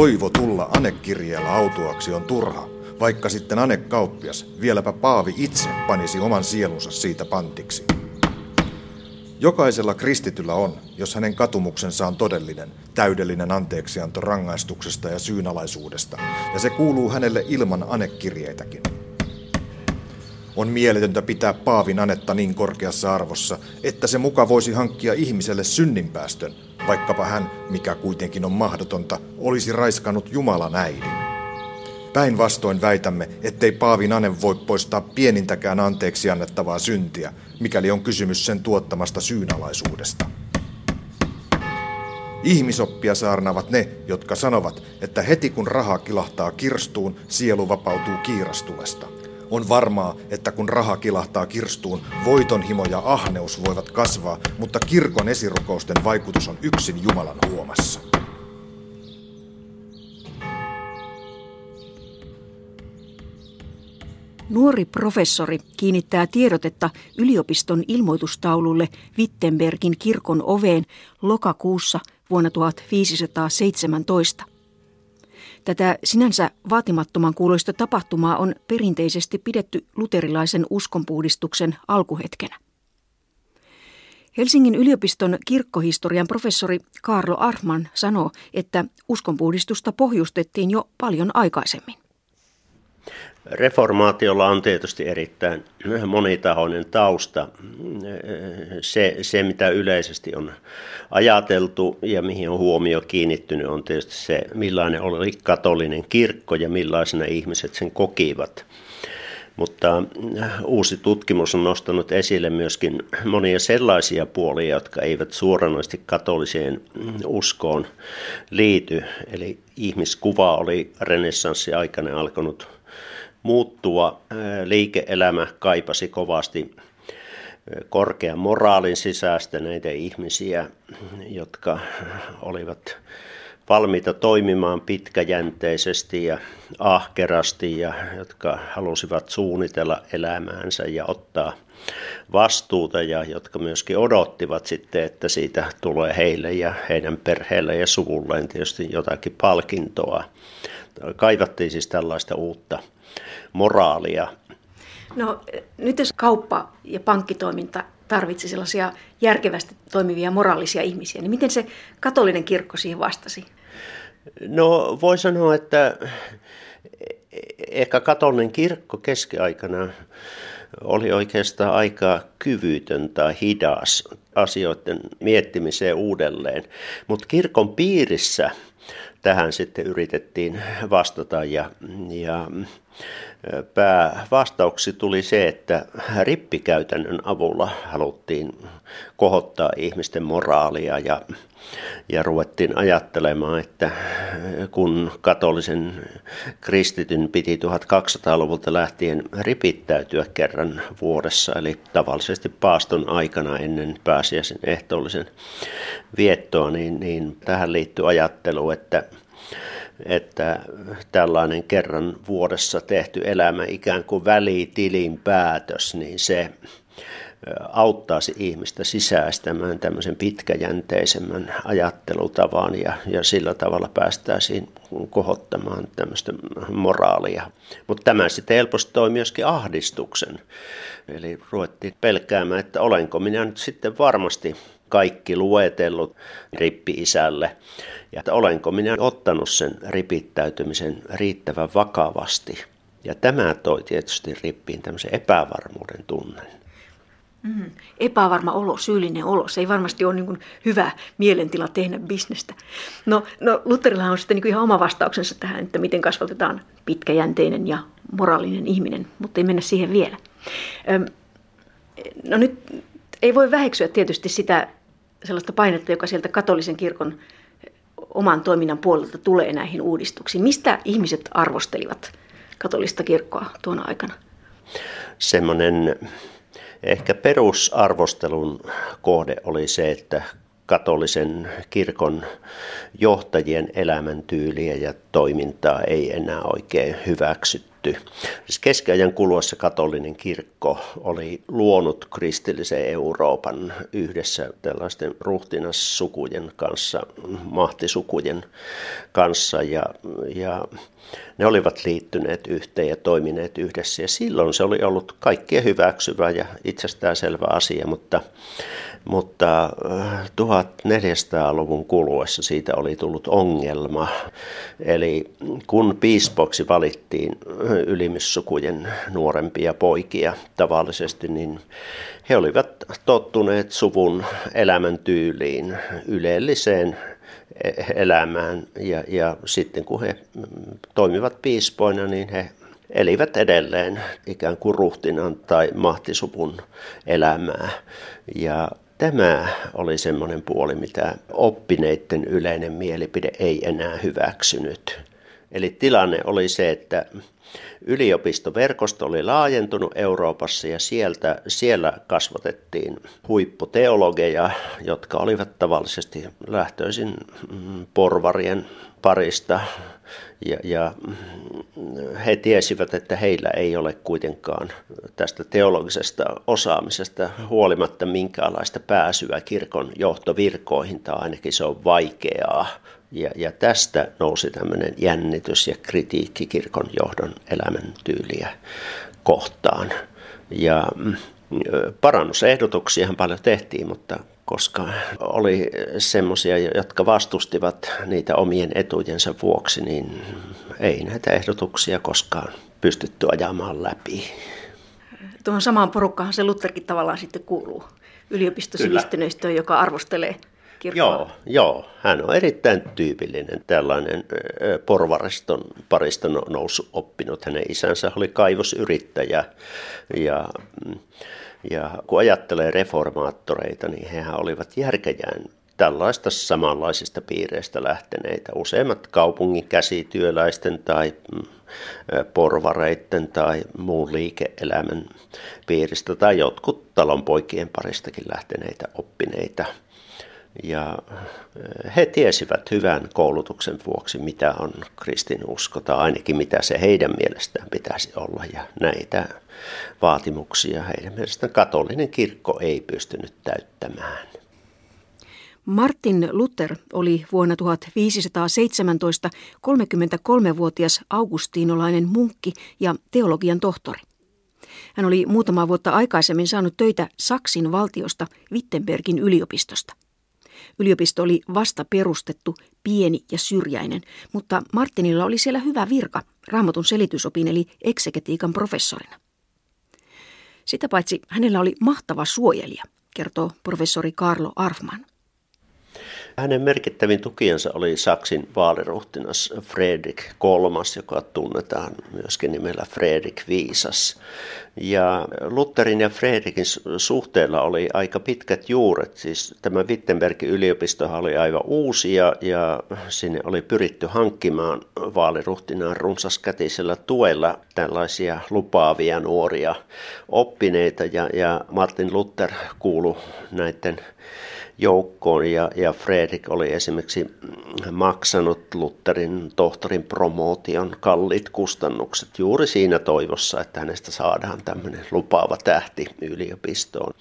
Toivo tulla anekirjeellä autuaksi on turha, vaikka sitten anekauppias, vieläpä Paavi itse panisi oman sielunsa siitä pantiksi. Jokaisella kristityllä on, jos hänen katumuksensa on todellinen, täydellinen anteeksianto rangaistuksesta ja syynalaisuudesta, ja se kuuluu hänelle ilman anekirjeitäkin. On mieletöntä pitää Paavin anetta niin korkeassa arvossa, että se muka voisi hankkia ihmiselle synninpäästön, vaikkapa hän, mikä kuitenkin on mahdotonta, olisi raiskannut Jumalan äidin. Päinvastoin väitämme, ettei Paavin ane voi poistaa pienintäkään anteeksi annettavaa syntiä, mikäli on kysymys sen tuottamasta syynalaisuudesta. Ihmisoppia saarnavat ne, jotka sanovat, että heti kun raha kilahtaa kirstuun, sielu vapautuu kiirastulesta. On varmaa, että kun raha kilahtaa kirstuun, voitonhimo ja ahneus voivat kasvaa, mutta kirkon esirukousten vaikutus on yksin Jumalan huomassa. Nuori professori kiinnittää tiedotetta yliopiston ilmoitustaululle Wittenbergin kirkon oveen lokakuussa vuonna 1517. Tätä sinänsä vaatimattoman kuuloista tapahtumaa on perinteisesti pidetty luterilaisen uskonpuhdistuksen alkuhetkenä. Helsingin yliopiston kirkkohistorian professori Karlo Arman sanoo, että uskonpuhdistusta pohjustettiin jo paljon aikaisemmin. Reformaatiolla on tietysti erittäin monitahoinen tausta. Se, se, mitä yleisesti on ajateltu ja mihin on huomio kiinnittynyt, on tietysti se, millainen oli katolinen kirkko ja millaisena ihmiset sen kokivat. Mutta uusi tutkimus on nostanut esille myöskin monia sellaisia puolia, jotka eivät suoranaisesti katoliseen uskoon liity. Eli ihmiskuva oli renessanssiaikana alkanut muuttua. Liike-elämä kaipasi kovasti korkean moraalin sisäistä näitä ihmisiä, jotka olivat valmiita toimimaan pitkäjänteisesti ja ahkerasti ja jotka halusivat suunnitella elämäänsä ja ottaa vastuuta ja jotka myöskin odottivat sitten, että siitä tulee heille ja heidän perheelle ja suvulleen tietysti jotakin palkintoa. Kaivattiin siis tällaista uutta moraalia. No nyt jos kauppa ja pankkitoiminta tarvitsi sellaisia järkevästi toimivia moraalisia ihmisiä, niin miten se katolinen kirkko siihen vastasi? No voi sanoa, että ehkä katolinen kirkko keskiaikana oli oikeastaan aika kyvytön tai hidas asioiden miettimiseen uudelleen. Mutta kirkon piirissä tähän sitten yritettiin vastata ja, ja päävastauksi tuli se, että rippikäytännön avulla haluttiin kohottaa ihmisten moraalia ja, ja ruvettiin ajattelemaan, että kun katolisen kristityn piti 1200-luvulta lähtien ripittäytyä kerran vuodessa, eli tavallisesti paaston aikana ennen pääsiäisen ehtoollisen viettoa, niin, niin tähän liittyy ajattelu, että että tällainen kerran vuodessa tehty elämä ikään kuin välitilin päätös, niin se auttaisi ihmistä sisäistämään tämmöisen pitkäjänteisemmän ajattelutavan ja, ja sillä tavalla päästäisiin kohottamaan tämmöistä moraalia. Mutta tämä sitten helposti toi myöskin ahdistuksen. Eli ruvettiin pelkäämään, että olenko minä nyt sitten varmasti kaikki luetellut rippi-isälle. Ja että olenko minä ottanut sen ripittäytymisen riittävän vakavasti. Ja tämä toi tietysti rippiin tämmöisen epävarmuuden tunnen. Mm, epävarma olo, syyllinen olo, se ei varmasti ole niin hyvä mielentila tehdä bisnestä. No, no Lutherilla on sitten niin ihan oma vastauksensa tähän, että miten kasvatetaan pitkäjänteinen ja moraalinen ihminen, mutta ei mennä siihen vielä. No nyt ei voi väheksyä tietysti sitä sellaista painetta, joka sieltä katolisen kirkon oman toiminnan puolelta tulee näihin uudistuksiin. Mistä ihmiset arvostelivat katolista kirkkoa tuona aikana? Semmoinen ehkä perusarvostelun kohde oli se, että katolisen kirkon johtajien elämäntyyliä ja toimintaa ei enää oikein hyväksytty hylätty. Siis keskiajan kuluessa katolinen kirkko oli luonut kristillisen Euroopan yhdessä tällaisten ruhtinassukujen kanssa, mahtisukujen kanssa ja, ja ne olivat liittyneet yhteen ja toimineet yhdessä ja silloin se oli ollut kaikkien hyväksyvä ja itsestäänselvä asia, mutta mutta 1400-luvun äh, kuluessa siitä oli tullut ongelma. Eli kun piispoksi valittiin ylimyssukujen nuorempia poikia tavallisesti, niin he olivat tottuneet suvun elämäntyyliin, ylelliseen elämään. Ja, ja sitten kun he toimivat piispoina, niin he elivät edelleen ikään kuin ruhtinan tai mahtisuvun elämää. Ja Tämä oli semmoinen puoli, mitä oppineiden yleinen mielipide ei enää hyväksynyt. Eli tilanne oli se, että yliopistoverkosto oli laajentunut Euroopassa ja sieltä, siellä kasvatettiin huipputeologeja, jotka olivat tavallisesti lähtöisin mm, porvarien parista ja, ja he tiesivät, että heillä ei ole kuitenkaan tästä teologisesta osaamisesta huolimatta minkäänlaista pääsyä kirkon johtovirkoihin, tai ainakin se on vaikeaa. Ja, ja tästä nousi tämmöinen jännitys ja kritiikki kirkon johdon elämäntyyliä kohtaan. Ja mm, parannusehdotuksia paljon tehtiin, mutta koska oli semmoisia, jotka vastustivat niitä omien etujensa vuoksi, niin ei näitä ehdotuksia koskaan pystytty ajamaan läpi. Tuohon samaan porukkaan se Lutherkin tavallaan sitten kuuluu yliopistosivistyneistöön, joka arvostelee kirkkoa. Joo, joo, hän on erittäin tyypillinen tällainen porvariston parista noussut oppinut. Hänen isänsä oli kaivosyrittäjä ja mm, ja kun ajattelee reformaattoreita, niin hehän olivat järkejään tällaista samanlaisista piireistä lähteneitä. Useimmat kaupungin käsityöläisten tai mm, porvareiden tai muun liike-elämän piiristä tai jotkut talonpoikien paristakin lähteneitä oppineita. Ja he tiesivät hyvän koulutuksen vuoksi, mitä on kristinusko, tai ainakin mitä se heidän mielestään pitäisi olla. Ja näitä vaatimuksia heidän mielestään katolinen kirkko ei pystynyt täyttämään. Martin Luther oli vuonna 1517 33-vuotias augustinolainen munkki ja teologian tohtori. Hän oli muutama vuotta aikaisemmin saanut töitä Saksin valtiosta Wittenbergin yliopistosta. Yliopisto oli vasta perustettu, pieni ja syrjäinen, mutta Martinilla oli siellä hyvä virka, raamatun selitysopin eli eksegetiikan professorina. Sitä paitsi hänellä oli mahtava suojelija, kertoo professori Carlo Arfman. Hänen merkittävin tukiensa oli Saksin vaaliruhtinas Fredrik III, joka tunnetaan myöskin nimellä Fredrik Viisas. Ja Lutherin ja Fredrikin suhteella oli aika pitkät juuret. Siis tämä Wittenbergin yliopisto oli aivan uusi ja, ja sinne oli pyritty hankkimaan vaaliruhtinaan runsaskätisellä tuella tällaisia lupaavia nuoria oppineita. Ja, ja Martin Luther kuului näiden joukkoon ja, ja Fredrik oli esimerkiksi maksanut Lutherin tohtorin promootion kalliit kustannukset juuri siinä toivossa, että hänestä saadaan tämmöinen lupaava tähti yliopistoon.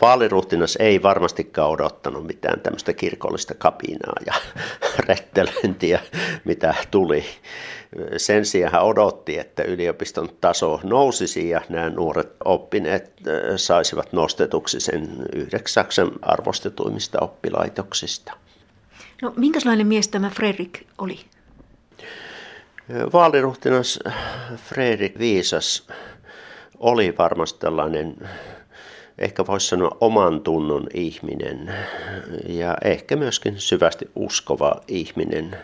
Vaaliruhtinas ei varmastikaan odottanut mitään tämmöistä kirkollista kapinaa ja rettelöintiä, mitä tuli. Sen sijaan hän odotti, että yliopiston taso nousisi ja nämä nuoret oppineet saisivat nostetuksi sen yhdeksi Saksan arvostetuimmista oppilaitoksista. No minkälainen mies tämä Fredrik oli? Vaaliruhtinas Fredrik Viisas oli varmasti tällainen ehkä voisi sanoa oman tunnon ihminen ja ehkä myöskin syvästi uskova ihminen,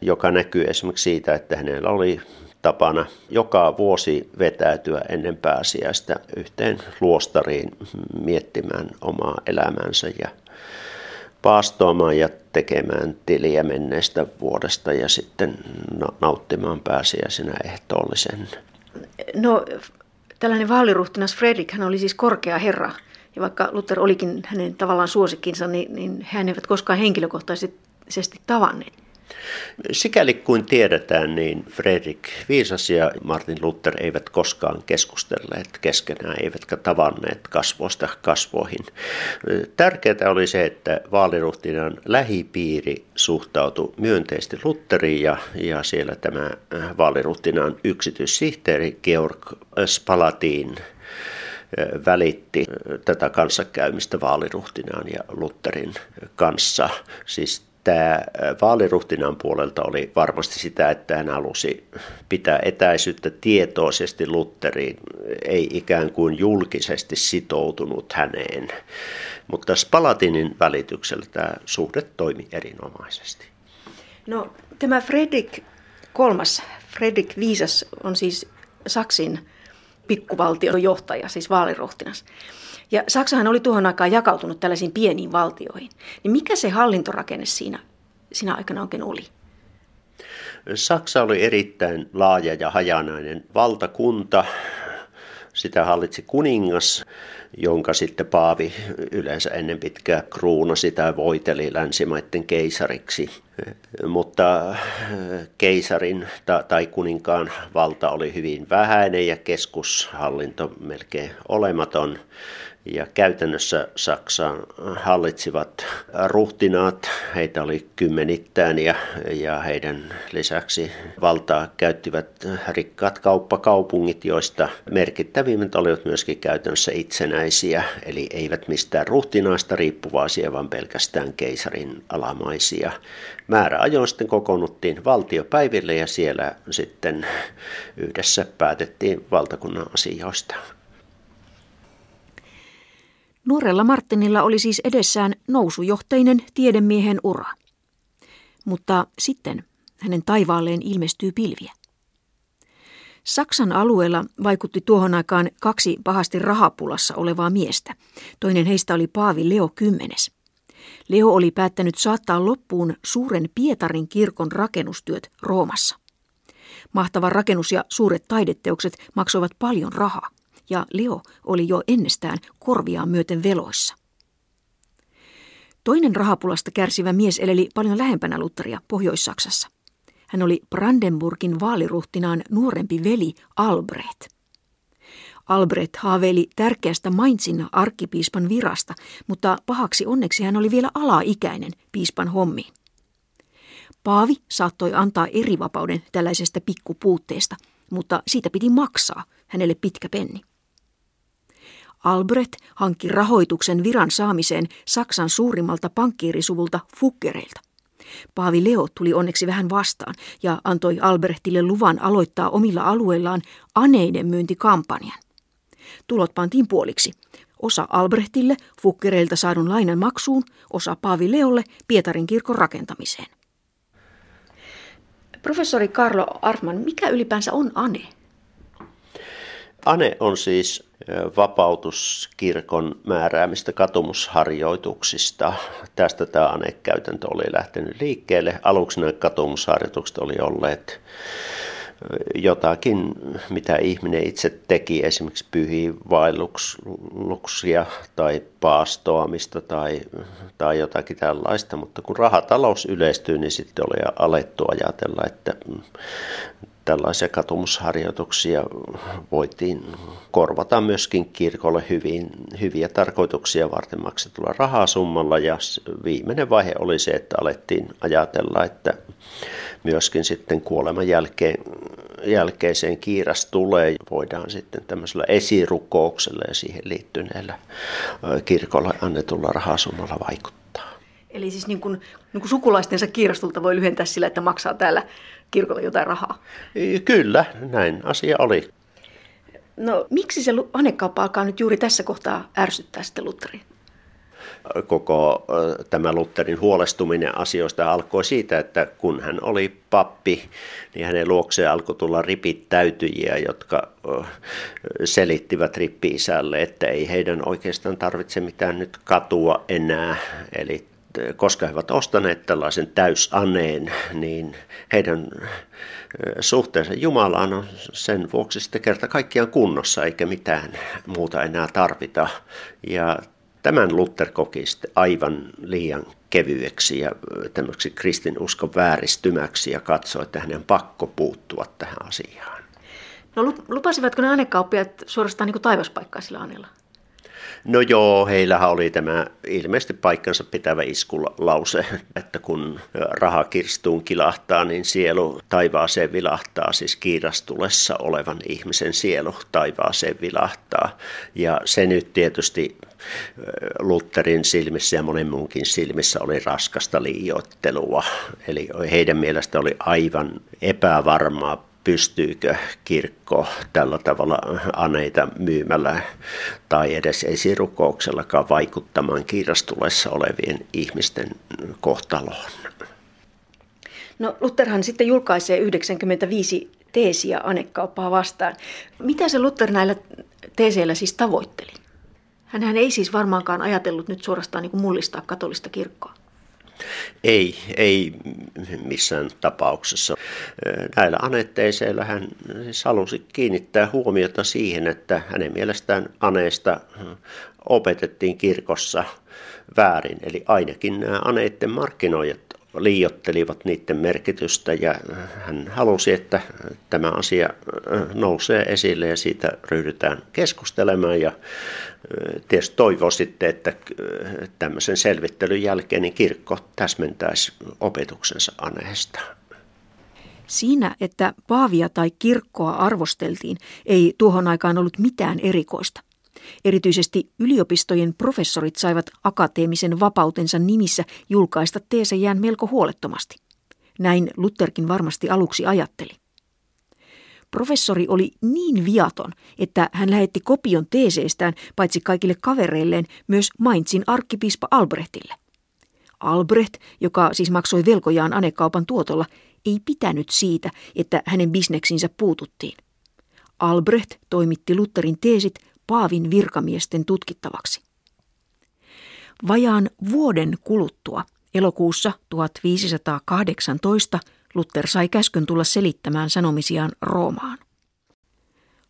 joka näkyy esimerkiksi siitä, että hänellä oli tapana joka vuosi vetäytyä ennen pääsiäistä yhteen luostariin miettimään omaa elämänsä ja paastoamaan ja tekemään tiliä menneestä vuodesta ja sitten nauttimaan pääsiäisenä ehtoollisen. No Tällainen vaaliruhtinas Fredrik, hän oli siis korkea herra. Ja vaikka Luther olikin hänen tavallaan suosikkinsa, niin, niin hän eivät koskaan henkilökohtaisesti tavanneet. Sikäli kuin tiedetään, niin Fredrik Viisas ja Martin Luther eivät koskaan keskustelleet keskenään, eivätkä tavanneet kasvoista kasvoihin. Tärkeää oli se, että vaaliruhtinan lähipiiri suhtautui myönteisesti Lutheriin ja, ja siellä tämä vaaliruhtinan yksityissihteeri Georg Spalatin välitti tätä kanssakäymistä vaaliruhtinaan ja Lutherin kanssa. Siis tämä vaaliruhtinaan puolelta oli varmasti sitä, että hän halusi pitää etäisyyttä tietoisesti Lutteriin, ei ikään kuin julkisesti sitoutunut häneen. Mutta Spalatinin välityksellä tämä suhde toimi erinomaisesti. No tämä Fredrik kolmas, Fredrik Viisas on siis Saksin pikkuvaltion johtaja, siis vaaliruhtinas. Ja Saksahan oli tuohon aikaan jakautunut tällaisiin pieniin valtioihin. Niin mikä se hallintorakenne siinä, siinä aikana oikein oli? Saksa oli erittäin laaja ja hajanainen valtakunta. Sitä hallitsi kuningas, jonka sitten Paavi yleensä ennen pitkää kruuna sitä voiteli länsimaiden keisariksi. Mutta keisarin tai kuninkaan valta oli hyvin vähäinen ja keskushallinto melkein olematon ja käytännössä Saksan hallitsivat ruhtinaat, heitä oli kymmenittäin ja, ja heidän lisäksi valtaa käyttivät rikkaat kauppakaupungit, joista merkittävimmät olivat myöskin käytännössä itsenäisiä, eli eivät mistään ruhtinaasta riippuvaisia, vaan pelkästään keisarin alamaisia. Määräajoin sitten kokoonnuttiin valtiopäiville ja siellä sitten yhdessä päätettiin valtakunnan asioista. Nuorella Martinilla oli siis edessään nousujohteinen tiedemiehen ura. Mutta sitten hänen taivaalleen ilmestyy pilviä. Saksan alueella vaikutti tuohon aikaan kaksi pahasti rahapulassa olevaa miestä. Toinen heistä oli Paavi Leo Kymmenes. Leo oli päättänyt saattaa loppuun suuren Pietarin kirkon rakennustyöt Roomassa. Mahtava rakennus ja suuret taideteokset maksoivat paljon rahaa ja Leo oli jo ennestään korviaan myöten veloissa. Toinen rahapulasta kärsivä mies eleli paljon lähempänä Lutheria Pohjois-Saksassa. Hän oli Brandenburgin vaaliruhtinaan nuorempi veli Albrecht. Albrecht haaveili tärkeästä Mainzin arkkipiispan virasta, mutta pahaksi onneksi hän oli vielä alaikäinen piispan hommiin. Paavi saattoi antaa erivapauden tällaisesta pikkupuutteesta, mutta siitä piti maksaa hänelle pitkä penni. Albrecht hankki rahoituksen viran saamiseen Saksan suurimmalta pankkiirisuvulta Fuggereilta. Paavi Leo tuli onneksi vähän vastaan ja antoi Albrechtille luvan aloittaa omilla alueillaan aneiden myyntikampanjan. Tulot pantiin puoliksi. Osa Albrechtille Fuggereilta saadun lainan maksuun, osa Paavi Leolle Pietarin kirkon rakentamiseen. Professori Karlo Arfman, mikä ylipäänsä on ane? Ane on siis vapautuskirkon määräämistä katumusharjoituksista. Tästä tämä anekäytäntö oli lähtenyt liikkeelle. Aluksi nämä katumusharjoitukset oli olleet jotakin, mitä ihminen itse teki, esimerkiksi pyhiinvaelluksia tai paastoamista tai, tai jotakin tällaista, mutta kun rahatalous yleistyy, niin sitten oli alettu ajatella, että tällaisia katumusharjoituksia voitiin korvata myöskin kirkolle hyvin, hyviä tarkoituksia varten maksetulla rahasummalla ja viimeinen vaihe oli se, että alettiin ajatella, että myöskin sitten kuoleman jälkeen, jälkeiseen kiiras tulee, voidaan sitten tämmöisellä esirukouksella ja siihen liittyneellä kirkolle annetulla rahasummalla vaikuttaa. Eli siis niin kuin, niin kuin sukulaistensa kiirastulta voi lyhentää sillä, että maksaa täällä kirkolle jotain rahaa. Kyllä, näin asia oli. No miksi se anekauppa alkaa nyt juuri tässä kohtaa ärsyttää sitten Lutheria? Koko tämä Lutherin huolestuminen asioista alkoi siitä, että kun hän oli pappi, niin hänen luokseen alkoi tulla ripittäytyjiä, jotka selittivät rippi-isälle, että ei heidän oikeastaan tarvitse mitään nyt katua enää. Eli koska he ovat ostaneet tällaisen täysaneen, niin heidän suhteensa Jumalaan on sen vuoksi sitten kerta kaikkiaan kunnossa, eikä mitään muuta enää tarvita. Ja Tämän Luther koki sitten aivan liian kevyeksi ja tämmöiseksi kristinuskon vääristymäksi ja katsoi, että hänen pakko puuttua tähän asiaan. No lupasivatko ne anekauppiaat suorastaan niin kuin taivaspaikkaa sillä Anella? No joo, heillähän oli tämä ilmeisesti paikkansa pitävä iskulause, että kun raha kirstuun kilahtaa, niin sielu taivaaseen vilahtaa, siis kiirastulessa olevan ihmisen sielu taivaaseen vilahtaa. Ja se nyt tietysti Lutherin silmissä ja monen muunkin silmissä oli raskasta liioittelua. Eli heidän mielestä oli aivan epävarmaa pystyykö kirkko tällä tavalla aneita myymällä tai edes esirukouksellakaan vaikuttamaan kiirastulessa olevien ihmisten kohtaloon. No Lutherhan sitten julkaisee 95 teesiä anekauppaa vastaan. Mitä se Luther näillä teeseillä siis tavoitteli? Hänhän ei siis varmaankaan ajatellut nyt suorastaan niin kuin mullistaa katolista kirkkoa. Ei, ei missään tapauksessa. Näillä anetteiseillä hän siis halusi kiinnittää huomiota siihen, että hänen mielestään aneista opetettiin kirkossa väärin. Eli ainakin nämä aneiden markkinoijat liiottelivat niiden merkitystä ja hän halusi, että tämä asia nousee esille ja siitä ryhdytään keskustelemaan ja tietysti toivoo sitten, että tämmöisen selvittelyn jälkeen niin kirkko täsmentäisi opetuksensa aneesta. Siinä, että paavia tai kirkkoa arvosteltiin, ei tuohon aikaan ollut mitään erikoista. Erityisesti yliopistojen professorit saivat akateemisen vapautensa nimissä julkaista teesejään melko huolettomasti. Näin Lutherkin varmasti aluksi ajatteli. Professori oli niin viaton, että hän lähetti kopion teeseistään paitsi kaikille kavereilleen myös Mainzin arkkipiispa Albrechtille. Albrecht, joka siis maksoi velkojaan anekaupan tuotolla, ei pitänyt siitä, että hänen bisneksinsä puututtiin. Albrecht toimitti Lutherin teesit Paavin virkamiesten tutkittavaksi. Vajaan vuoden kuluttua, elokuussa 1518, Luther sai käskyn tulla selittämään sanomisiaan Roomaan.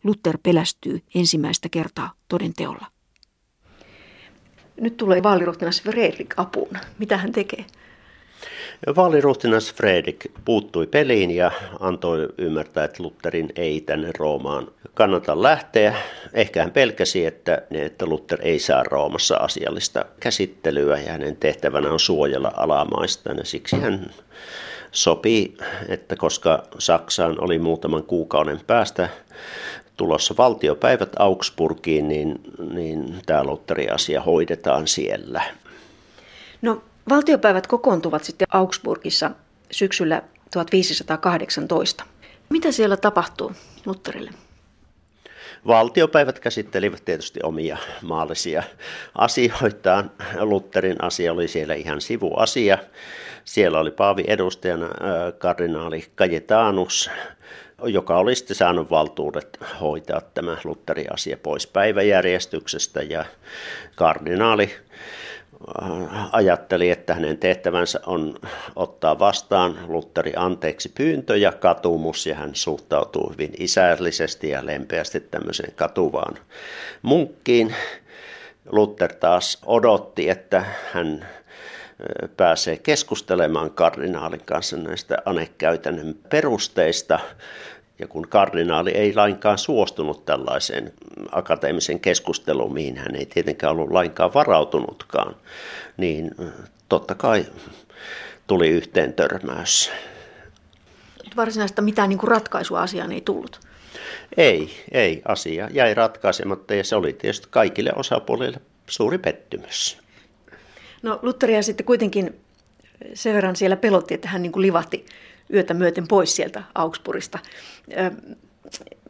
Luther pelästyy ensimmäistä kertaa todenteolla. Nyt tulee vaaliruhtinas Fredrik apuun. Mitä hän tekee? Vaaliruhtinas Fredrik puuttui peliin ja antoi ymmärtää, että Lutherin ei tänne Roomaan kannata lähteä. Ehkä hän pelkäsi, että, että Luther ei saa Roomassa asiallista käsittelyä ja hänen tehtävänä on suojella alamaista. Ja siksi hän sopii, että koska Saksaan oli muutaman kuukauden päästä tulossa valtiopäivät Augsburgiin, niin, niin tämä Lutteri-asia hoidetaan siellä. No, valtiopäivät kokoontuvat sitten Augsburgissa syksyllä 1518. Mitä siellä tapahtuu Lutterille? Valtiopäivät käsittelivät tietysti omia maallisia asioitaan. Lutterin asia oli siellä ihan sivuasia. Siellä oli Paavi edustajana kardinaali Kajetanus, joka oli sitten saanut valtuudet hoitaa tämä Lutteri-asia pois päiväjärjestyksestä ja kardinaali ajatteli, että hänen tehtävänsä on ottaa vastaan Lutteri anteeksi pyyntö ja katumus, ja hän suhtautuu hyvin isällisesti ja lempeästi tämmöiseen katuvaan munkkiin. Luther taas odotti, että hän pääsee keskustelemaan kardinaalin kanssa näistä anekäytännön perusteista. Ja kun kardinaali ei lainkaan suostunut tällaiseen akateemiseen keskusteluun, mihin hän ei tietenkään ollut lainkaan varautunutkaan, niin totta kai tuli yhteen törmäys. Varsinaista mitään niin kuin ratkaisua asiaan ei tullut? Ei, ei. Asia jäi ratkaisematta ja se oli tietysti kaikille osapuolille suuri pettymys. No Lutteria sitten kuitenkin sen verran siellä pelotti, että hän niin kuin livahti yötä myöten pois sieltä Augsburgista.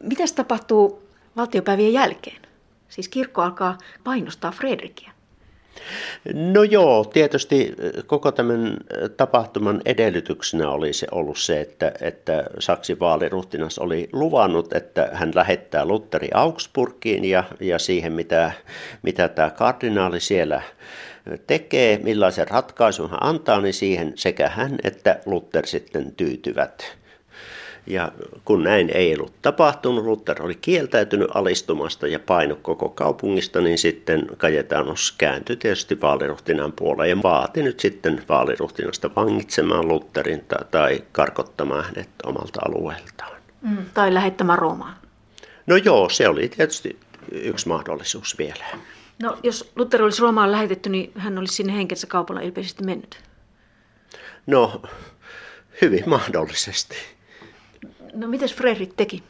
Mitäs tapahtuu valtiopäivien jälkeen? Siis kirkko alkaa painostaa Fredrikiä. No joo, tietysti koko tämän tapahtuman edellytyksenä oli se ollut se, että, että Saksin vaaliruhtinas oli luvannut, että hän lähettää Lutteri Augsburgiin ja, ja siihen, mitä, mitä tämä kardinaali siellä tekee, millaisen ratkaisun hän antaa, niin siihen sekä hän että Luther sitten tyytyvät. Ja kun näin ei ollut tapahtunut, Luther oli kieltäytynyt alistumasta ja painu koko kaupungista, niin sitten Kajetanus kääntyi tietysti vaaliruhtinaan puoleen ja vaati nyt sitten vaaliruhtinasta vangitsemaan Lutherin tai karkottamaan hänet omalta alueeltaan. Mm, tai lähettämään Roomaan. No joo, se oli tietysti yksi mahdollisuus vielä. No jos Luther olisi Roomaan lähetetty, niin hän olisi sinne henkensä kaupalla ilmeisesti mennyt. No, hyvin mahdollisesti. No mites Fredrik teki?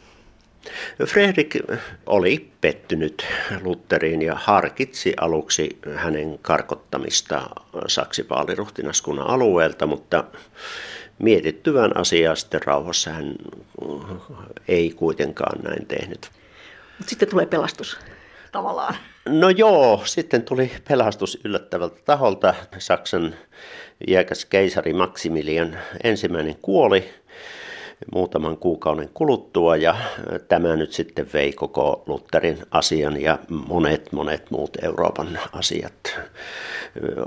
Fredrik oli pettynyt Lutheriin ja harkitsi aluksi hänen karkottamista Saksin vaaliruhtinaskunnan alueelta, mutta mietittyvän asiaa sitten rauhassa hän ei kuitenkaan näin tehnyt. Mutta sitten tulee pelastus tavallaan. No joo, sitten tuli pelastus yllättävältä taholta. Saksan iäkäs keisari Maximilian ensimmäinen kuoli muutaman kuukauden kuluttua ja tämä nyt sitten vei koko Lutherin asian ja monet monet muut Euroopan asiat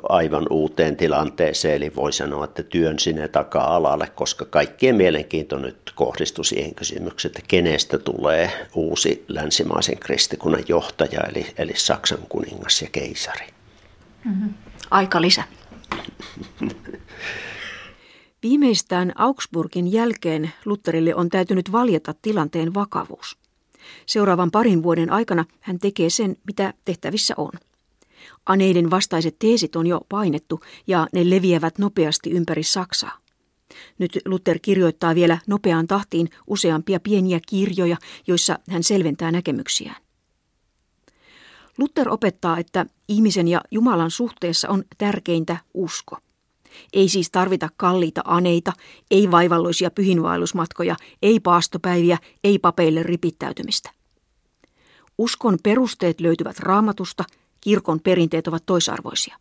aivan uuteen tilanteeseen. Eli voi sanoa, että työn sinne taka-alalle, koska kaikkien mielenkiinto nyt kohdistui siihen kysymykseen, että kenestä tulee uusi länsimaisen kristikunnan johtaja, eli, eli Saksan kuningas ja keisari. Mm-hmm. Aika lisä. Viimeistään Augsburgin jälkeen Lutherille on täytynyt valjeta tilanteen vakavuus. Seuraavan parin vuoden aikana hän tekee sen, mitä tehtävissä on. Aneiden vastaiset teesit on jo painettu ja ne leviävät nopeasti ympäri Saksaa. Nyt Luther kirjoittaa vielä nopeaan tahtiin useampia pieniä kirjoja, joissa hän selventää näkemyksiään. Luther opettaa, että ihmisen ja Jumalan suhteessa on tärkeintä usko. Ei siis tarvita kalliita aneita, ei vaivalloisia pyhinvaellusmatkoja, ei paastopäiviä, ei papeille ripittäytymistä. Uskon perusteet löytyvät raamatusta, kirkon perinteet ovat toisarvoisia.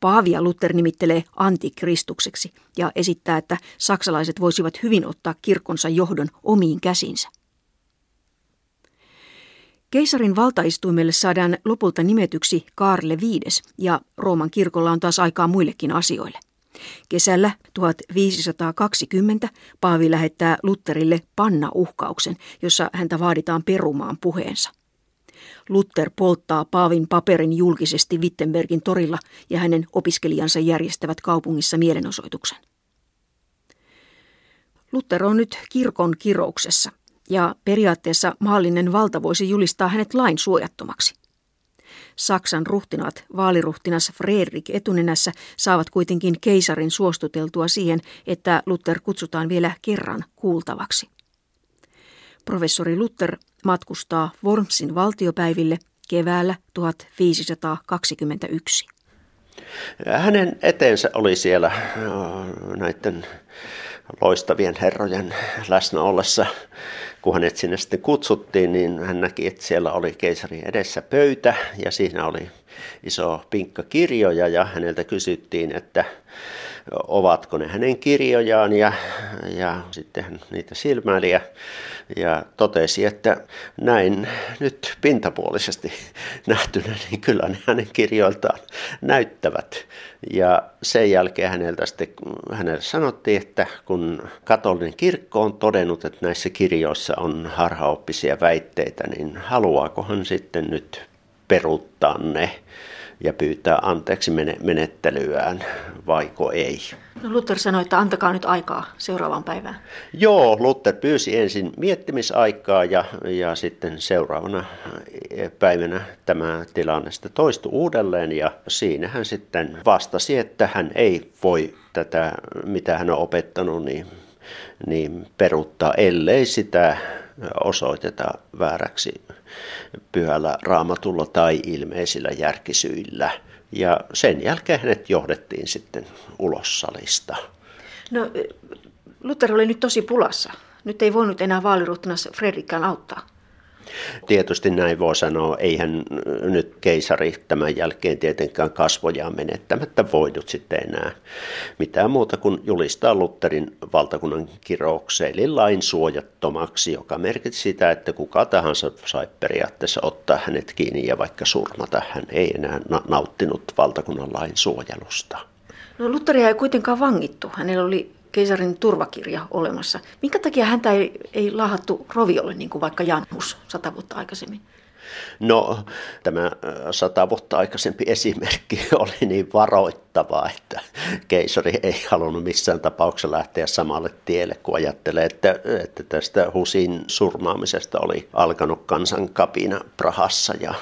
Paavia Luther nimittelee antikristukseksi ja esittää, että saksalaiset voisivat hyvin ottaa kirkkonsa johdon omiin käsinsä. Keisarin valtaistuimelle saadaan lopulta nimetyksi Kaarle V ja Rooman kirkolla on taas aikaa muillekin asioille. Kesällä 1520 Paavi lähettää Lutterille panna-uhkauksen, jossa häntä vaaditaan perumaan puheensa. Luther polttaa Paavin paperin julkisesti Wittenbergin torilla ja hänen opiskelijansa järjestävät kaupungissa mielenosoituksen. Luther on nyt kirkon kirouksessa – ja periaatteessa maallinen valta voisi julistaa hänet lain suojattomaksi. Saksan ruhtinaat, vaaliruhtinas Fredrik etunenässä, saavat kuitenkin keisarin suostuteltua siihen, että Luther kutsutaan vielä kerran kuultavaksi. Professori Luther matkustaa Wormsin valtiopäiville keväällä 1521. Hänen eteensä oli siellä näiden loistavien herrojen läsnä ollessa kun hänet sinne sitten kutsuttiin, niin hän näki, että siellä oli keisarin edessä pöytä ja siinä oli iso pinkka kirjoja ja häneltä kysyttiin, että ovatko ne hänen kirjojaan ja, ja sitten hän niitä silmäili ja, ja totesi, että näin nyt pintapuolisesti nähtynä, niin kyllä ne hänen kirjoiltaan näyttävät. Ja sen jälkeen häneltä sitten, hänelle sanottiin, että kun katolinen kirkko on todennut, että näissä kirjoissa on harhaoppisia väitteitä, niin haluaako hän sitten nyt peruuttaa ne ja pyytää anteeksi menettelyään, vaiko ei. No Luther sanoi, että antakaa nyt aikaa seuraavaan päivään. Joo, Luther pyysi ensin miettimisaikaa ja, ja sitten seuraavana päivänä tämä tilanne sitten toistui uudelleen ja siinä hän sitten vastasi, että hän ei voi tätä, mitä hän on opettanut, niin, niin peruuttaa, ellei sitä osoiteta vääräksi pyhällä raamatulla tai ilmeisillä järkisyillä. Ja sen jälkeen hänet johdettiin sitten ulos salista. No, Luther oli nyt tosi pulassa. Nyt ei voinut enää vaaliruhtinas Fredrikkään auttaa. Tietysti näin voi sanoa, eihän nyt keisari tämän jälkeen tietenkään kasvojaan menettämättä voinut sitten enää mitään muuta kuin julistaa Lutherin valtakunnan kiroukseen, eli lain suojattomaksi, joka merkitsi sitä, että kuka tahansa sai periaatteessa ottaa hänet kiinni ja vaikka surmata, hän ei enää nauttinut valtakunnan lain suojelusta. No Lutheria ei kuitenkaan vangittu. Hänellä oli keisarin turvakirja olemassa. Minkä takia häntä ei, ei lahattu roviolle niin kuin vaikka Janhus sata vuotta aikaisemmin? No, tämä äh, sata vuotta aikaisempi esimerkki oli niin varoittava, että keisari ei halunnut missään tapauksessa lähteä samalle tielle, kun ajattelee, että, että tästä Husin surmaamisesta oli alkanut kansankapina Prahassa ja,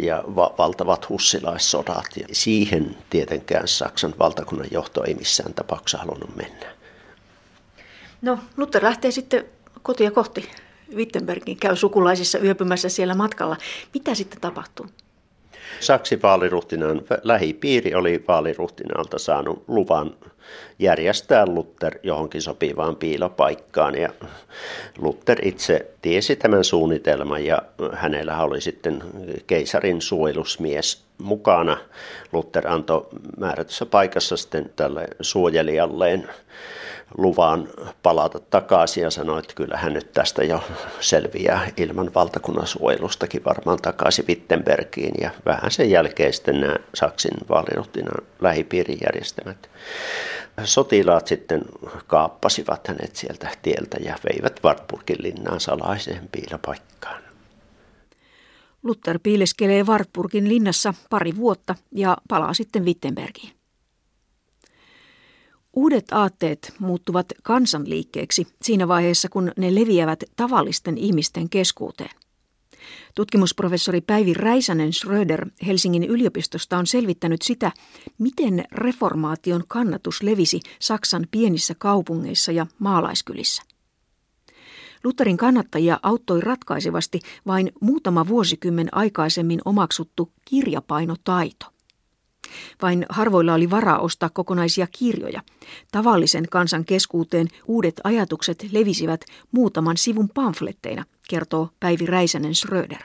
ja va- valtavat hussilaissodat. Ja siihen tietenkään Saksan valtakunnan johto ei missään tapauksessa halunnut mennä. No, Luther lähtee sitten kotia kohti. Wittenbergin käy sukulaisissa yöpymässä siellä matkalla. Mitä sitten tapahtuu? Saksin vaaliruhtinaan lähipiiri oli vaaliruhtinaalta saanut luvan järjestää Luther johonkin sopivaan piilopaikkaan ja Luther itse tiesi tämän suunnitelman ja hänellä oli sitten keisarin suojelusmies mukana. Luther antoi määrätyssä paikassa sitten tälle suojelijalleen luvan palata takaisin ja sanoi, että kyllä hän nyt tästä jo selviää ilman valtakunnan suojelustakin varmaan takaisin Wittenbergiin. Ja vähän sen jälkeen sitten nämä Saksin vaaliruhtinan lähipiirin järjestämät sotilaat sitten kaappasivat hänet sieltä tieltä ja veivät Wartburgin linnaan salaiseen piilopaikkaan. Luther piileskelee Wartburgin linnassa pari vuotta ja palaa sitten Wittenbergiin. Uudet aatteet muuttuvat kansanliikkeeksi siinä vaiheessa, kun ne leviävät tavallisten ihmisten keskuuteen. Tutkimusprofessori Päivi Räisänen Schröder Helsingin yliopistosta on selvittänyt sitä, miten reformaation kannatus levisi Saksan pienissä kaupungeissa ja maalaiskylissä. Lutherin kannattajia auttoi ratkaisevasti vain muutama vuosikymmen aikaisemmin omaksuttu kirjapainotaito. Vain harvoilla oli varaa ostaa kokonaisia kirjoja. Tavallisen kansan keskuuteen uudet ajatukset levisivät muutaman sivun pamfletteina, kertoo Päivi Räisänen Schröder.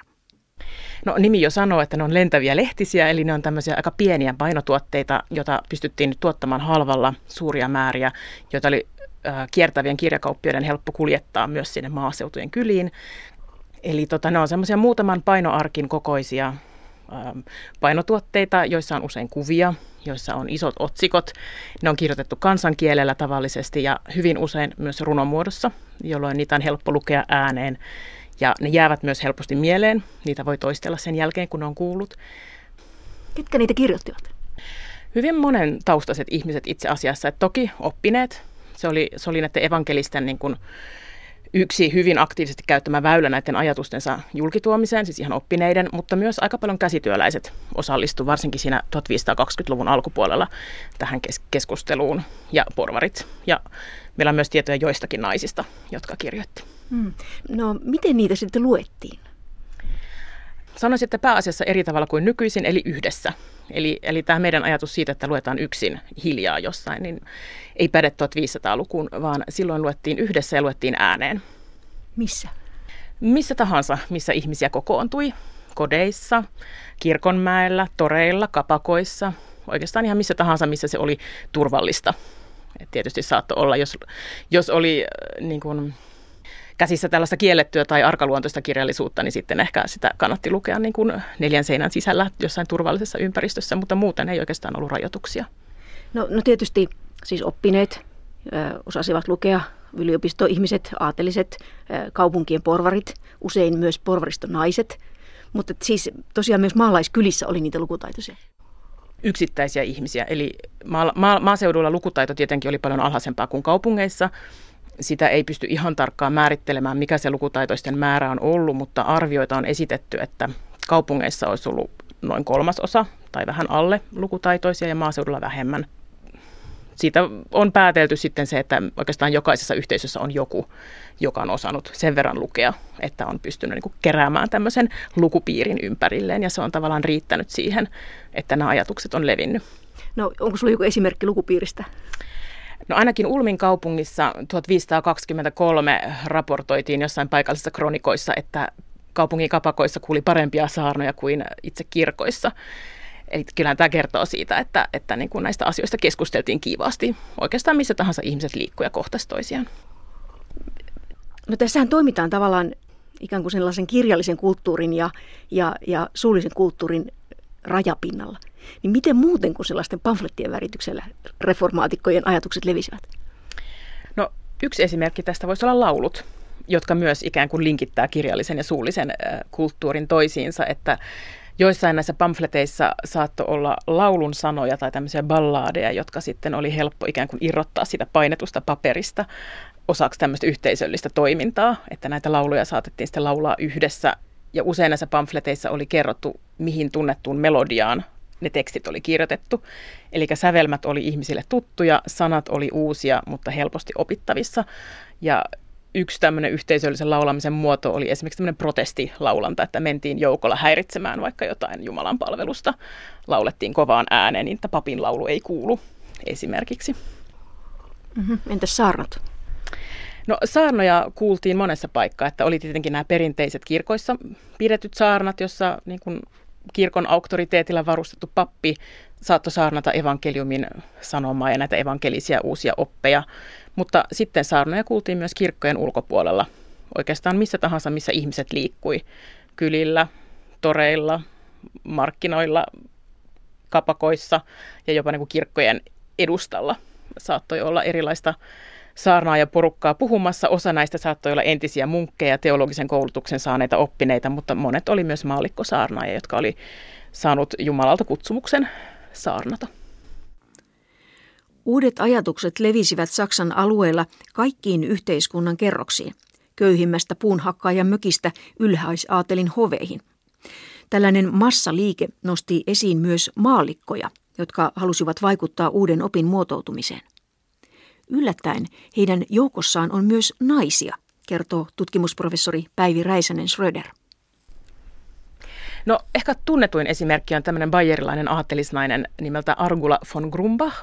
No nimi jo sanoo, että ne on lentäviä lehtisiä, eli ne on tämmöisiä aika pieniä painotuotteita, joita pystyttiin tuottamaan halvalla suuria määriä, joita oli kiertävien kirjakauppioiden helppo kuljettaa myös sinne maaseutujen kyliin. Eli tota, ne on semmoisia muutaman painoarkin kokoisia painotuotteita, joissa on usein kuvia, joissa on isot otsikot. Ne on kirjoitettu kansankielellä tavallisesti ja hyvin usein myös runomuodossa, jolloin niitä on helppo lukea ääneen. Ja ne jäävät myös helposti mieleen. Niitä voi toistella sen jälkeen, kun on kuullut. Ketkä niitä kirjoittivat? Hyvin monen taustaiset ihmiset itse asiassa. Et toki oppineet. Se oli, se oli näiden evankelisten niin kuin, yksi hyvin aktiivisesti käyttämä väylä näiden ajatustensa julkituomiseen, siis ihan oppineiden, mutta myös aika paljon käsityöläiset osallistuivat varsinkin siinä 1520-luvun alkupuolella tähän keskusteluun ja porvarit. Ja meillä on myös tietoja joistakin naisista, jotka kirjoitti. Hmm. No miten niitä sitten luettiin? Sanoisin, että pääasiassa eri tavalla kuin nykyisin, eli yhdessä. Eli, eli tämä meidän ajatus siitä, että luetaan yksin hiljaa jossain, niin ei päde 1500-lukuun, vaan silloin luettiin yhdessä ja luettiin ääneen. Missä? Missä tahansa, missä ihmisiä kokoontui. Kodeissa, kirkonmäellä, toreilla, kapakoissa, oikeastaan ihan missä tahansa, missä se oli turvallista. Et tietysti saattoi olla, jos, jos oli äh, niin kuin, käsissä tällaista kiellettyä tai arkaluontoista kirjallisuutta, niin sitten ehkä sitä kannatti lukea niin kuin neljän seinän sisällä jossain turvallisessa ympäristössä, mutta muuten ei oikeastaan ollut rajoituksia. No, no tietysti siis oppineet ö, osasivat lukea yliopistoihmiset, aateliset, ö, kaupunkien porvarit, usein myös porvariston naiset, mutta siis tosiaan myös maalaiskylissä oli niitä lukutaitoisia yksittäisiä ihmisiä. Eli maa, maa, maaseudulla lukutaito tietenkin oli paljon alhaisempaa kuin kaupungeissa, sitä ei pysty ihan tarkkaan määrittelemään, mikä se lukutaitoisten määrä on ollut, mutta arvioita on esitetty, että kaupungeissa olisi ollut noin kolmasosa tai vähän alle lukutaitoisia ja maaseudulla vähemmän. Siitä on päätelty sitten se, että oikeastaan jokaisessa yhteisössä on joku, joka on osannut sen verran lukea, että on pystynyt niin keräämään tämmöisen lukupiirin ympärilleen ja se on tavallaan riittänyt siihen, että nämä ajatukset on levinnyt. No onko sinulla joku esimerkki lukupiiristä? No ainakin Ulmin kaupungissa 1523 raportoitiin jossain paikallisissa kronikoissa, että kaupungin kapakoissa kuuli parempia saarnoja kuin itse kirkoissa. Eli kyllähän tämä kertoo siitä, että, että niin kuin näistä asioista keskusteltiin kiivaasti. Oikeastaan missä tahansa ihmiset liikkuu ja kohtasi toisiaan. No tässähän toimitaan tavallaan ikään kuin sellaisen kirjallisen kulttuurin ja, ja, ja suullisen kulttuurin rajapinnalla – niin miten muuten kuin sellaisten pamflettien värityksellä reformaatikkojen ajatukset levisivät? No yksi esimerkki tästä voisi olla laulut, jotka myös ikään kuin linkittää kirjallisen ja suullisen kulttuurin toisiinsa, että joissain näissä pamfleteissa saattoi olla laulun sanoja tai tämmöisiä ballaadeja, jotka sitten oli helppo ikään kuin irrottaa sitä painetusta paperista osaksi tämmöistä yhteisöllistä toimintaa, että näitä lauluja saatettiin sitten laulaa yhdessä. Ja usein näissä pamfleteissa oli kerrottu, mihin tunnettuun melodiaan ne tekstit oli kirjoitettu. Eli sävelmät oli ihmisille tuttuja, sanat oli uusia, mutta helposti opittavissa. Ja yksi tämmöinen yhteisöllisen laulamisen muoto oli esimerkiksi tämmöinen protestilaulanta, että mentiin joukolla häiritsemään vaikka jotain Jumalan palvelusta. Laulettiin kovaan ääneen, niin että papin laulu ei kuulu esimerkiksi. Mm-hmm. Entäs saarnat? No saarnoja kuultiin monessa paikkaa, että oli tietenkin nämä perinteiset kirkoissa pidetyt saarnat, jossa niin kuin kirkon auktoriteetilla varustettu pappi saattoi saarnata evankeliumin sanomaa ja näitä evankelisia uusia oppeja. Mutta sitten saarnoja kuultiin myös kirkkojen ulkopuolella, oikeastaan missä tahansa, missä ihmiset liikkui. Kylillä, toreilla, markkinoilla, kapakoissa ja jopa niin kuin kirkkojen edustalla saattoi olla erilaista saarnaa ja porukkaa puhumassa. Osa näistä saattoi olla entisiä munkkeja, teologisen koulutuksen saaneita oppineita, mutta monet oli myös maallikkosaarnaajia, jotka oli saanut Jumalalta kutsumuksen saarnata. Uudet ajatukset levisivät Saksan alueella kaikkiin yhteiskunnan kerroksiin, köyhimmästä puunhakkaajan mökistä ylhäisaatelin hoveihin. Tällainen massaliike nosti esiin myös maallikkoja, jotka halusivat vaikuttaa uuden opin muotoutumiseen. Yllättäen heidän joukossaan on myös naisia, kertoo tutkimusprofessori Päivi Räisänen Schröder. No ehkä tunnetuin esimerkki on tämmöinen bayerilainen aattelisnainen nimeltä Argula von Grumbach,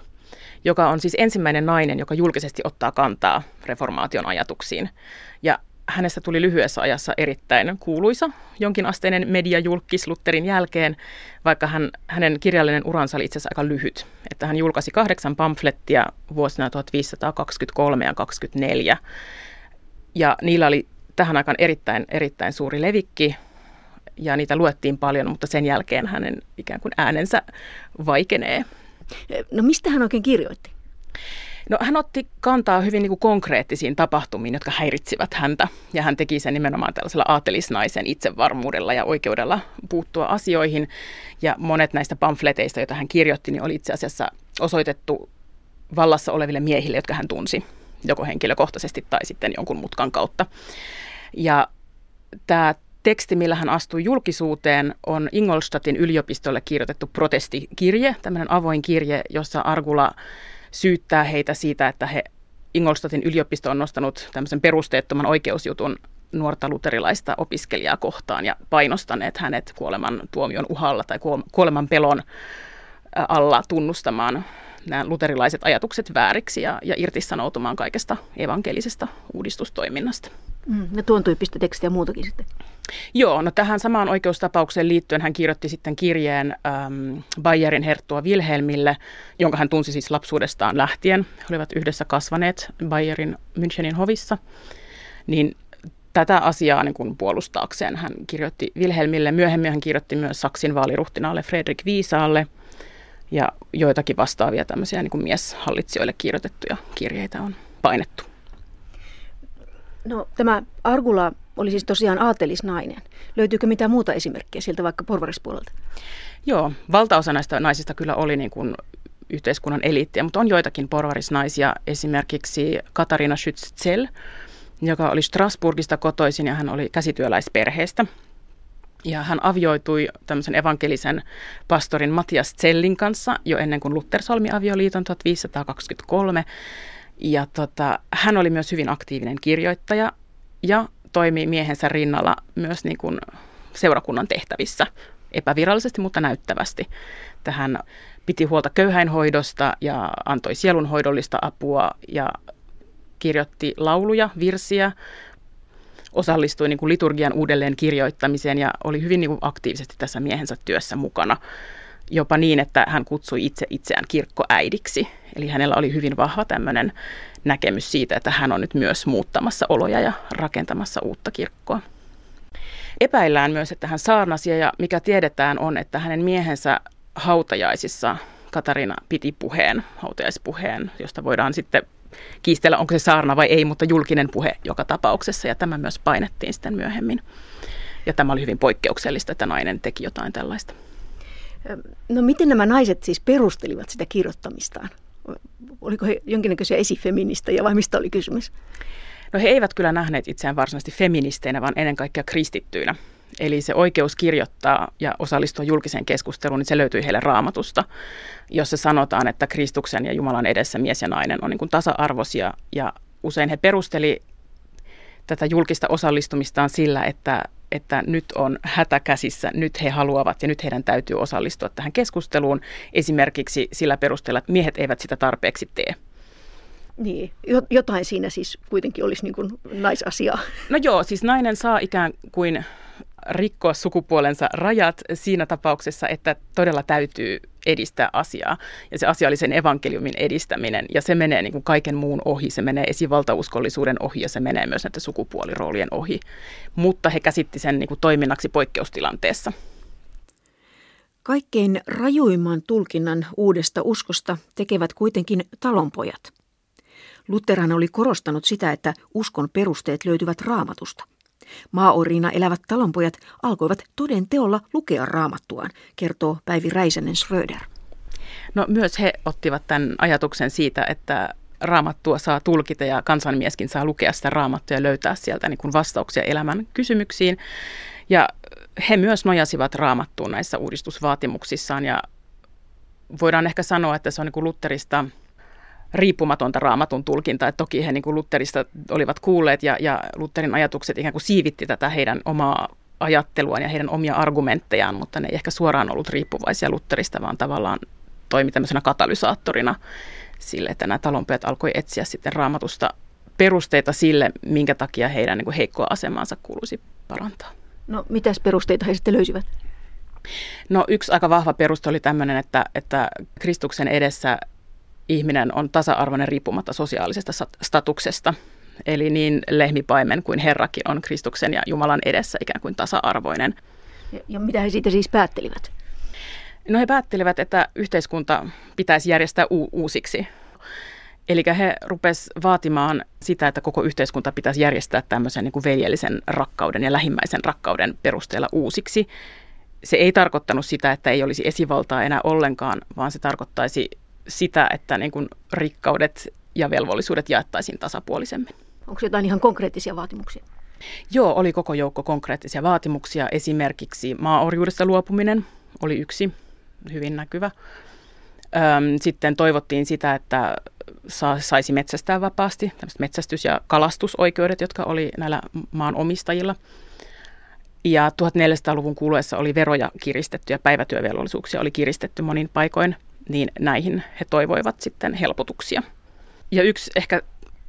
joka on siis ensimmäinen nainen, joka julkisesti ottaa kantaa reformaation ajatuksiin. Ja hänestä tuli lyhyessä ajassa erittäin kuuluisa jonkinasteinen mediajulkis Lutherin jälkeen, vaikka hän, hänen kirjallinen uransa oli itse asiassa aika lyhyt. Että hän julkaisi kahdeksan pamflettia vuosina 1523 ja 24. Ja niillä oli tähän aikaan erittäin, erittäin suuri levikki ja niitä luettiin paljon, mutta sen jälkeen hänen ikään kuin äänensä vaikenee. No mistä hän oikein kirjoitti? No hän otti kantaa hyvin niin kuin konkreettisiin tapahtumiin, jotka häiritsivät häntä. Ja hän teki sen nimenomaan tällaisella aatelisnaisen itsevarmuudella ja oikeudella puuttua asioihin. Ja monet näistä pamfleteista, joita hän kirjoitti, niin oli itse asiassa osoitettu vallassa oleville miehille, jotka hän tunsi joko henkilökohtaisesti tai sitten jonkun mutkan kautta. Ja tämä teksti, millä hän astui julkisuuteen, on Ingolstadtin yliopistolle kirjoitettu protestikirje, tämmöinen avoin kirje, jossa Argula syyttää heitä siitä, että he Ingolstadtin yliopisto on nostanut tämmöisen perusteettoman oikeusjutun nuorta luterilaista opiskelijaa kohtaan ja painostaneet hänet kuoleman tuomion uhalla tai kuoleman pelon alla tunnustamaan nämä luterilaiset ajatukset vääriksi ja, ja irtisanoutumaan kaikesta evankelisesta uudistustoiminnasta. Mm, ja tuon tyyppistä tekstiä muutakin sitten. Joo, no tähän samaan oikeustapaukseen liittyen hän kirjoitti sitten kirjeen ähm, Bayerin herttua Wilhelmille, jonka hän tunsi siis lapsuudestaan lähtien. He olivat yhdessä kasvaneet Bayerin Münchenin hovissa. Niin tätä asiaa niin kuin puolustaakseen hän kirjoitti Wilhelmille. Myöhemmin hän kirjoitti myös Saksin vaaliruhtinaalle Fredrik Viisaalle ja joitakin vastaavia tämmöisiä niin kuin mieshallitsijoille kirjoitettuja kirjeitä on painettu. No tämä Argula oli siis tosiaan aatelisnainen. Löytyykö mitään muuta esimerkkiä sieltä vaikka porvarispuolelta? Joo, valtaosa näistä naisista kyllä oli niin kuin yhteiskunnan eliittiä, mutta on joitakin porvarisnaisia, esimerkiksi Katarina Schütz-Zell, joka oli Strasburgista kotoisin ja hän oli käsityöläisperheestä. Ja hän avioitui tämmöisen evankelisen pastorin Matias Zellin kanssa jo ennen kuin Luther solmi avioliiton 1523. Ja tota, hän oli myös hyvin aktiivinen kirjoittaja ja toimii miehensä rinnalla myös niin kuin seurakunnan tehtävissä epävirallisesti, mutta näyttävästi. Tähän piti huolta köyhäinhoidosta ja antoi sielunhoidollista apua ja kirjoitti lauluja, virsiä, osallistui niin kuin liturgian uudelleen kirjoittamiseen ja oli hyvin niin kuin aktiivisesti tässä miehensä työssä mukana. Jopa niin, että hän kutsui itse itseään kirkkoäidiksi. Eli hänellä oli hyvin vahva tämmöinen näkemys siitä, että hän on nyt myös muuttamassa oloja ja rakentamassa uutta kirkkoa. Epäillään myös, että hän saarnasi ja mikä tiedetään on, että hänen miehensä hautajaisissa Katarina piti puheen, hautajaispuheen, josta voidaan sitten kiistellä, onko se saarna vai ei, mutta julkinen puhe joka tapauksessa, ja tämä myös painettiin sitten myöhemmin. Ja tämä oli hyvin poikkeuksellista, että nainen teki jotain tällaista. No miten nämä naiset siis perustelivat sitä kirjoittamistaan? Oliko he jonkinnäköisiä esifeministejä vai mistä oli kysymys? No he eivät kyllä nähneet itseään varsinaisesti feministeinä, vaan ennen kaikkea kristittyinä. Eli se oikeus kirjoittaa ja osallistua julkiseen keskusteluun, niin se löytyi heille raamatusta, jossa sanotaan, että Kristuksen ja Jumalan edessä mies ja nainen on niin kuin tasa-arvoisia. Ja usein he perusteli tätä julkista osallistumistaan sillä, että, että nyt on hätä käsissä, nyt he haluavat ja nyt heidän täytyy osallistua tähän keskusteluun. Esimerkiksi sillä perusteella, että miehet eivät sitä tarpeeksi tee. Niin, jotain siinä siis kuitenkin olisi niin kuin naisasiaa. No joo, siis nainen saa ikään kuin rikkoa sukupuolensa rajat siinä tapauksessa, että todella täytyy edistää asiaa. Ja se asia oli sen evankeliumin edistäminen, ja se menee niin kuin kaiken muun ohi. Se menee esivaltauskollisuuden ohi, ja se menee myös näiden sukupuoliroolien ohi. Mutta he käsitti sen niin kuin toiminnaksi poikkeustilanteessa. Kaikkein rajuimman tulkinnan uudesta uskosta tekevät kuitenkin talonpojat. Lutherhan oli korostanut sitä, että uskon perusteet löytyvät raamatusta – Maaoriina elävät talonpojat alkoivat toden teolla lukea raamattuaan, kertoo Päivi Räisänen Schröder. No myös he ottivat tämän ajatuksen siitä, että raamattua saa tulkita ja kansanmieskin saa lukea sitä raamattua ja löytää sieltä niin kuin vastauksia elämän kysymyksiin. Ja he myös nojasivat raamattuun näissä uudistusvaatimuksissaan ja voidaan ehkä sanoa, että se on niin kuin Lutterista – riippumatonta raamatun tulkintaa. Että toki he niin kuin Lutterista olivat kuulleet ja, ja Lutterin ajatukset ikään kuin siivitti tätä heidän omaa ajatteluaan ja heidän omia argumenttejaan, mutta ne ei ehkä suoraan ollut riippuvaisia Lutterista, vaan tavallaan toimi tämmöisenä katalysaattorina sille, että nämä talonpojat alkoi etsiä sitten raamatusta perusteita sille, minkä takia heidän niin kuin heikkoa asemansa kuuluisi parantaa. No mitäs perusteita he sitten löysivät? No yksi aika vahva peruste oli tämmöinen, että, että Kristuksen edessä ihminen on tasa-arvoinen riippumatta sosiaalisesta statuksesta. Eli niin lehmipaimen kuin Herrakin on Kristuksen ja Jumalan edessä ikään kuin tasa-arvoinen. Ja, ja mitä he siitä siis päättelivät? No he päättelivät, että yhteiskunta pitäisi järjestää u- uusiksi. Eli he rupes vaatimaan sitä, että koko yhteiskunta pitäisi järjestää tämmöisen niin kuin veljellisen rakkauden ja lähimmäisen rakkauden perusteella uusiksi. Se ei tarkoittanut sitä, että ei olisi esivaltaa enää ollenkaan, vaan se tarkoittaisi sitä, että niin kuin rikkaudet ja velvollisuudet jaettaisiin tasapuolisemmin. Onko jotain ihan konkreettisia vaatimuksia? Joo, oli koko joukko konkreettisia vaatimuksia. Esimerkiksi maaorjuudesta luopuminen oli yksi hyvin näkyvä. Sitten toivottiin sitä, että saisi metsästää vapaasti, metsästys- ja kalastusoikeudet, jotka oli näillä maan omistajilla. Ja 1400-luvun kuluessa oli veroja kiristetty ja päivätyövelvollisuuksia oli kiristetty monin paikoin – niin näihin he toivoivat sitten helpotuksia. Ja yksi ehkä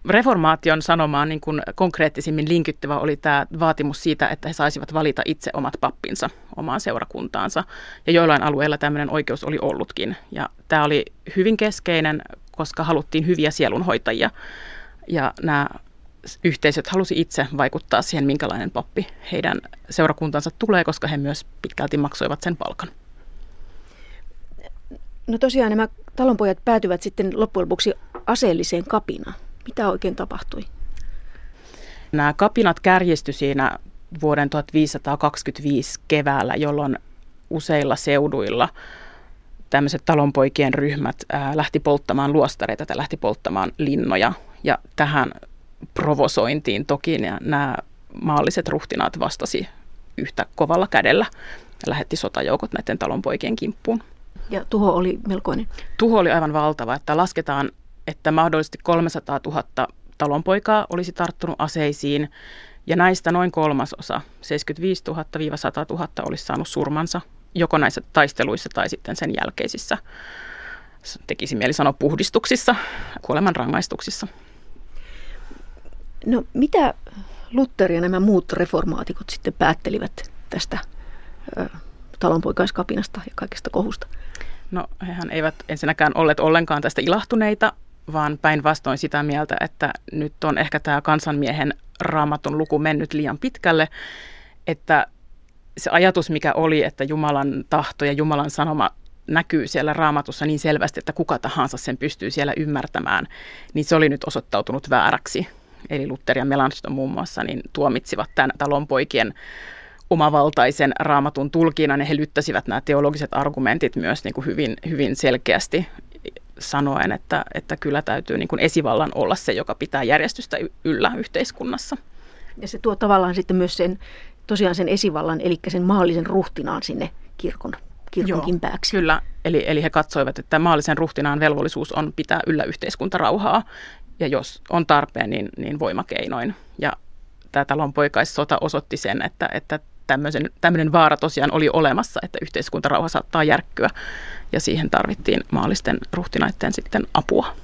reformaation sanomaan niin kuin konkreettisimmin linkittyvä oli tämä vaatimus siitä, että he saisivat valita itse omat pappinsa omaan seurakuntaansa. Ja joillain alueilla tämmöinen oikeus oli ollutkin. Ja tämä oli hyvin keskeinen, koska haluttiin hyviä sielunhoitajia. Ja nämä yhteisöt halusi itse vaikuttaa siihen, minkälainen pappi heidän seurakuntansa tulee, koska he myös pitkälti maksoivat sen palkan. No tosiaan nämä talonpojat päätyvät sitten loppujen lopuksi aseelliseen kapinaan. Mitä oikein tapahtui? Nämä kapinat kärjistyi siinä vuoden 1525 keväällä, jolloin useilla seuduilla tämmöiset talonpoikien ryhmät ää, lähti polttamaan luostareita tai lähti polttamaan linnoja. Ja tähän provosointiin toki nämä maalliset ruhtinaat vastasi yhtä kovalla kädellä ja lähetti sotajoukot näiden talonpoikien kimppuun. Ja tuho oli melkoinen. Tuho oli aivan valtava, että lasketaan, että mahdollisesti 300 000 talonpoikaa olisi tarttunut aseisiin, ja näistä noin kolmasosa, 75 000-100 000, olisi saanut surmansa joko näissä taisteluissa tai sitten sen jälkeisissä, tekisi mieli sanoa puhdistuksissa, kuoleman rangaistuksissa. No mitä Luther ja nämä muut reformaatikot sitten päättelivät tästä talonpoikaiskapinasta ja kaikesta kohusta? No hehän eivät ensinnäkään olleet ollenkaan tästä ilahtuneita, vaan päinvastoin sitä mieltä, että nyt on ehkä tämä kansanmiehen raamatun luku mennyt liian pitkälle, että se ajatus, mikä oli, että Jumalan tahto ja Jumalan sanoma näkyy siellä raamatussa niin selvästi, että kuka tahansa sen pystyy siellä ymmärtämään, niin se oli nyt osoittautunut vääräksi. Eli Luther ja Melanchthon muun muassa niin tuomitsivat tämän talonpoikien omavaltaisen raamatun tulkinnan ja he lyttäsivät nämä teologiset argumentit myös niin kuin hyvin, hyvin selkeästi sanoen, että, että kyllä täytyy niin kuin esivallan olla se, joka pitää järjestystä yllä yhteiskunnassa. Ja se tuo tavallaan sitten myös sen, tosiaan sen esivallan, eli sen maallisen ruhtinaan sinne kirkon, kirkonkin Joo, pääksi. Kyllä, eli, eli he katsoivat, että maallisen ruhtinaan velvollisuus on pitää yllä yhteiskuntarauhaa, ja jos on tarpeen, niin, niin voimakeinoin. Ja tämä talonpoikaissota osoitti sen, että, että tämmöisen, tämmöinen vaara tosiaan oli olemassa, että yhteiskuntarauha saattaa järkkyä ja siihen tarvittiin maallisten ruhtinaiden sitten apua.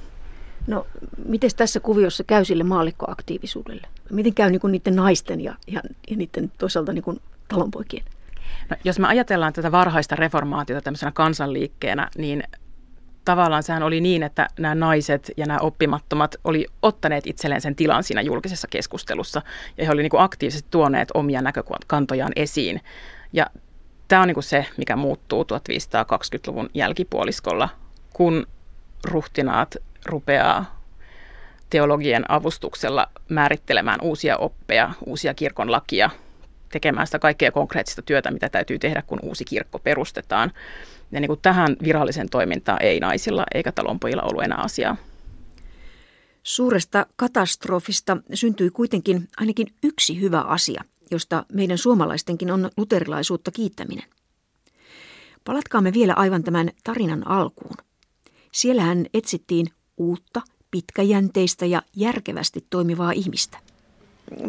No, miten tässä kuviossa käy sille maallikkoaktiivisuudelle? Miten käy niin niiden naisten ja, ja, ja niiden toisaalta niin talonpoikien? No, jos me ajatellaan tätä varhaista reformaatiota tämmöisenä kansanliikkeenä, niin tavallaan sehän oli niin, että nämä naiset ja nämä oppimattomat oli ottaneet itselleen sen tilan siinä julkisessa keskustelussa ja he olivat niin aktiivisesti tuoneet omia näkökantojaan esiin. Ja tämä on niin se, mikä muuttuu 1520-luvun jälkipuoliskolla, kun ruhtinaat rupeaa teologien avustuksella määrittelemään uusia oppeja, uusia kirkon lakia, tekemään sitä kaikkea konkreettista työtä, mitä täytyy tehdä, kun uusi kirkko perustetaan. Ja niin kuin tähän virallisen toimintaan ei naisilla eikä talonpojilla ollut enää asiaa. Suuresta katastrofista syntyi kuitenkin ainakin yksi hyvä asia, josta meidän suomalaistenkin on luterilaisuutta kiittäminen. Palatkaamme vielä aivan tämän tarinan alkuun. Siellähän etsittiin uutta, pitkäjänteistä ja järkevästi toimivaa ihmistä.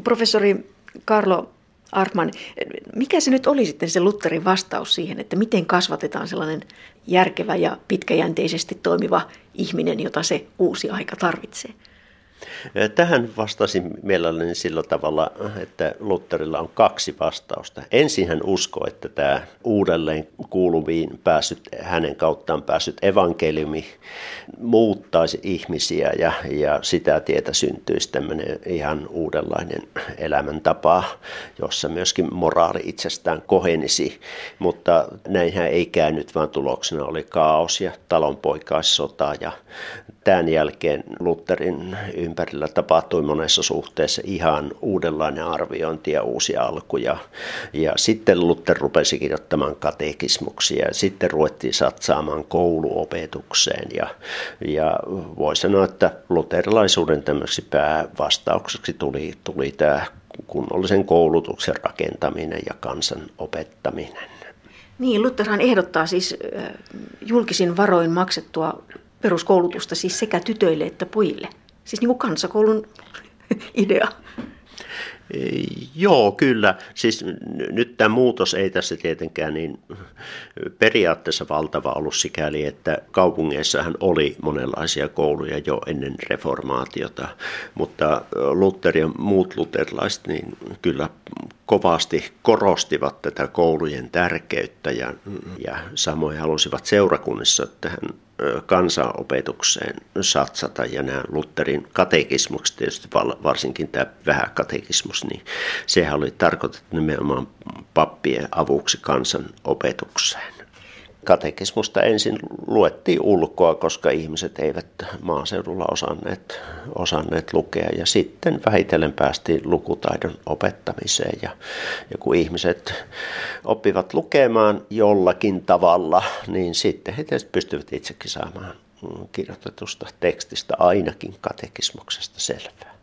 Professori Carlo Artman, mikä se nyt oli sitten se Lutherin vastaus siihen, että miten kasvatetaan sellainen järkevä ja pitkäjänteisesti toimiva ihminen, jota se uusi aika tarvitsee? Tähän vastasin mielelläni sillä tavalla, että Lutherilla on kaksi vastausta. Ensin hän uskoo, että tämä uudelleen kuuluviin päässyt, hänen kauttaan päässyt evankeliumi muuttaisi ihmisiä ja, ja sitä tietä syntyisi tämmöinen ihan uudenlainen elämäntapa, jossa myöskin moraali itsestään kohenisi. Mutta näinhän ei käynyt, vaan tuloksena oli kaos ja talonpoikaissota ja tämän jälkeen Lutherin ympärillä tapahtui monessa suhteessa ihan uudenlainen arviointi ja uusia alkuja. Ja sitten Luther rupesi kirjoittamaan katekismuksia ja sitten ruvettiin satsaamaan kouluopetukseen. Ja, ja voi sanoa, että luterilaisuuden tämmöiseksi päävastaukseksi tuli, tuli tämä kunnollisen koulutuksen rakentaminen ja kansan opettaminen. Niin, Lutherhan ehdottaa siis julkisin varoin maksettua peruskoulutusta siis sekä tytöille että pojille. Siis niin kuin kansakoulun idea. Joo, kyllä. Siis nyt tämä muutos ei tässä tietenkään niin periaatteessa valtava ollut sikäli, että kaupungeissahan oli monenlaisia kouluja jo ennen reformaatiota, mutta Luther ja muut luterilaiset niin kyllä kovasti korostivat tätä koulujen tärkeyttä ja, ja samoin halusivat seurakunnissa tähän kansanopetukseen satsata. Ja nämä Lutherin katekismukset, tietysti varsinkin tämä vähäkatekismus, niin sehän oli tarkoitettu nimenomaan pappien avuksi kansanopetukseen katekismusta ensin luettiin ulkoa, koska ihmiset eivät maaseudulla osanneet, osanneet lukea. Ja sitten vähitellen päästiin lukutaidon opettamiseen. Ja, ja kun ihmiset oppivat lukemaan jollakin tavalla, niin sitten he tietysti pystyvät itsekin saamaan kirjoitetusta tekstistä ainakin katekismuksesta selvää.